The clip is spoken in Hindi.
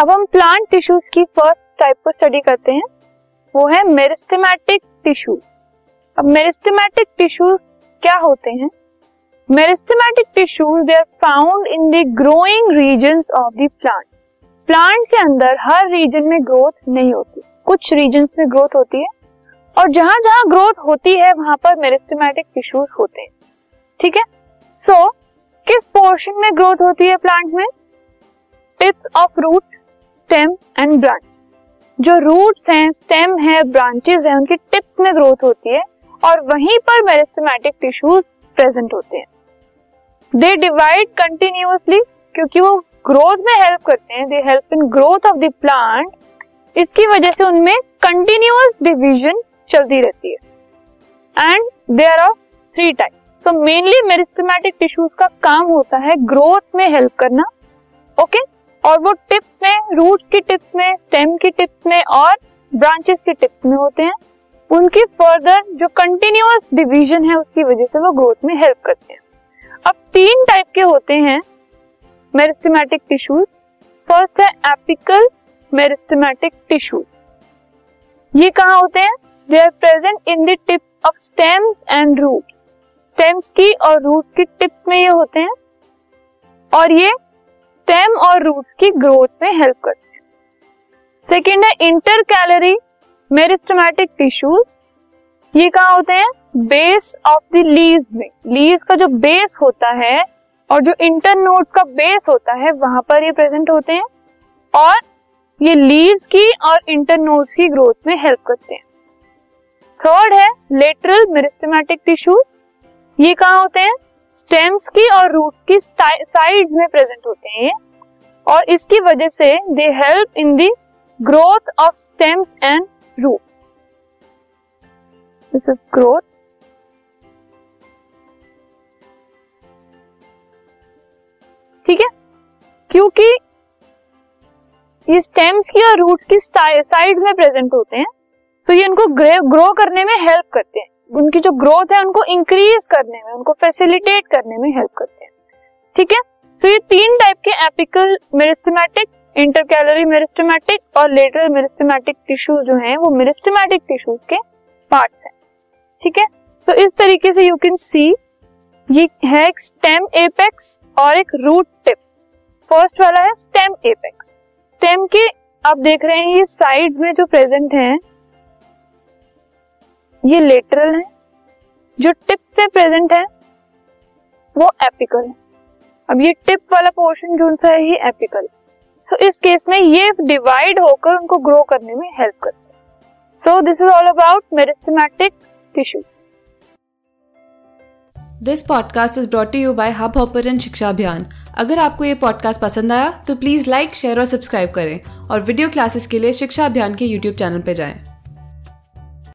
अब हम प्लांट टिश्यूज की फ़र्स्ट टाइप को स्टडी करते हैं। वो है मेरिस्टेमेटिक टिश्यूज अब मेरिस्टेमेटिक टिश्यूज क्या होते हैं? Meristematic tissues they are found in the growing regions of the plant plant के अंदर हर रीजन में ग्रोथ नहीं होती। कुछ रीजन में ग्रोथ होती है और जहाँ जहाँ ग्रोथ होती है वहाँ पर मेरिस्टेमेटिक टिश्यूज होते हैं। ठीक है? सो so, किस पोर्शन में ग्रोथ होती है प्लांट में? Tips of root stem and branch जो रूट्स हैं स्टेम है ब्रांचेस हैं, उनकी टिप्स में ग्रोथ होती है और वहीं पर मेरिस्टेमेटिक टिश्यूज प्रेजेंट होते हैं। दे डिवाइड कंटिन्यूसली क्योंकि वो ग्रोथ में हेल्प करते हैं। They help in growth of the plant इसकी वजह से उनमें कंटिन्यूस डिवीज़न चलती रहती है। And they are of three type तो मेनली मेरिस्टेमेटिक टिश्यूज का काम होता है ग्रोथ में हेल्प करना। Okay okay? और वो टिप्स में रूट्स की टिप्स में स्टेम की टिप्स में और ब्रांचेस की टिप्स में होते हैं। उनकी फर्दर जो कंटिन्यूअस डिवीज़न है उसकी वजह से वो ग्रोथ में हेल्प करते हैं। अब तीन टाइप के होते हैं मेरिस्टेमेटिक टिश्यूज फ़र्स्ट है एपिकल मेरिस्टेमेटिक टिश्यूज ये कहा होते हैं? They are present in the tip of stems and root stems की और रूट की टिप्स में ये होते हैं। और ये स्टेम और रूट्स की ग्रोथ में हेल्प करते हैं। सेकेंड है इंटर कैलरी मेरिस्टमेटिक टिश्यूज ये कहा होते हैं? बेस ऑफ़ द लीव्स में। लीव्स का जो बेस होता है और जो इंटर नोड्स का बेस होता है, वहाँ पर ये प्रेजेंट होते हैं। और ये लीव्स की और इंटर नोड्स की ग्रोथ में हेल्प करते हैं। थर्ड है लेटरल मेरिस्टमेटिक टिश्यूज ये कहा होते हैं? स्टेम्स की और रूट की साइड में प्रेजेंट होते हैं और इसकी वजह से they help in the growth of stems and root this is growth ठीक है? क्योंकि ये स्टेम्स की और रूट्स की साइड में प्रेजेंट होते हैं तो ये उनको ग्रो करने में हेल्प करते हैं। उनकी जो ग्रोथ है उनको इंक्रीज करने में, उनको फैसिलिटेट करने में हेल्प करते हैं। ठीक है? तो ये तीन टाइप के एपिकल मेरिस्टेमेटिक इंटरकैलरी मेरिस्टेमेटिक और लेटरल मेरिस्टेमेटिक टिश्यूज जो हैं, वो मेरिस्टेमेटिक टिश्यूज के पार्ट्स हैं। ठीक है? तो इस तरीके से यू कैन सी ये है एक स्टेम एपेक्स और एक रूट टिप फ़र्स्ट वाला है स्टेम एपेक्स स्टेम के, आप देख रहे हैं ये साइड में जो प्रेजेंट हैं ये लेटरल है, जो टिप्स पे प्रेजेंट है, वो एपिकल है। अब ये टिप वाला पोर्शन जो सा है, ये एपिकल तो इस केस में ये डिवाइड होकर उनको ग्रो करने में हेल्प करते हैं। So this is all about meristematic tissues this podcast is brought you by Hubhopper Shiksha Abhiyan अगर आपको ये पॉडकास्ट पसंद आया तो प्लीज़ लाइक शेयर और सब्सक्राइब करें। और वीडियो क्लासेस के लिए शिक्षा अभियान के यूट्यूब चैनल पर जाएँ।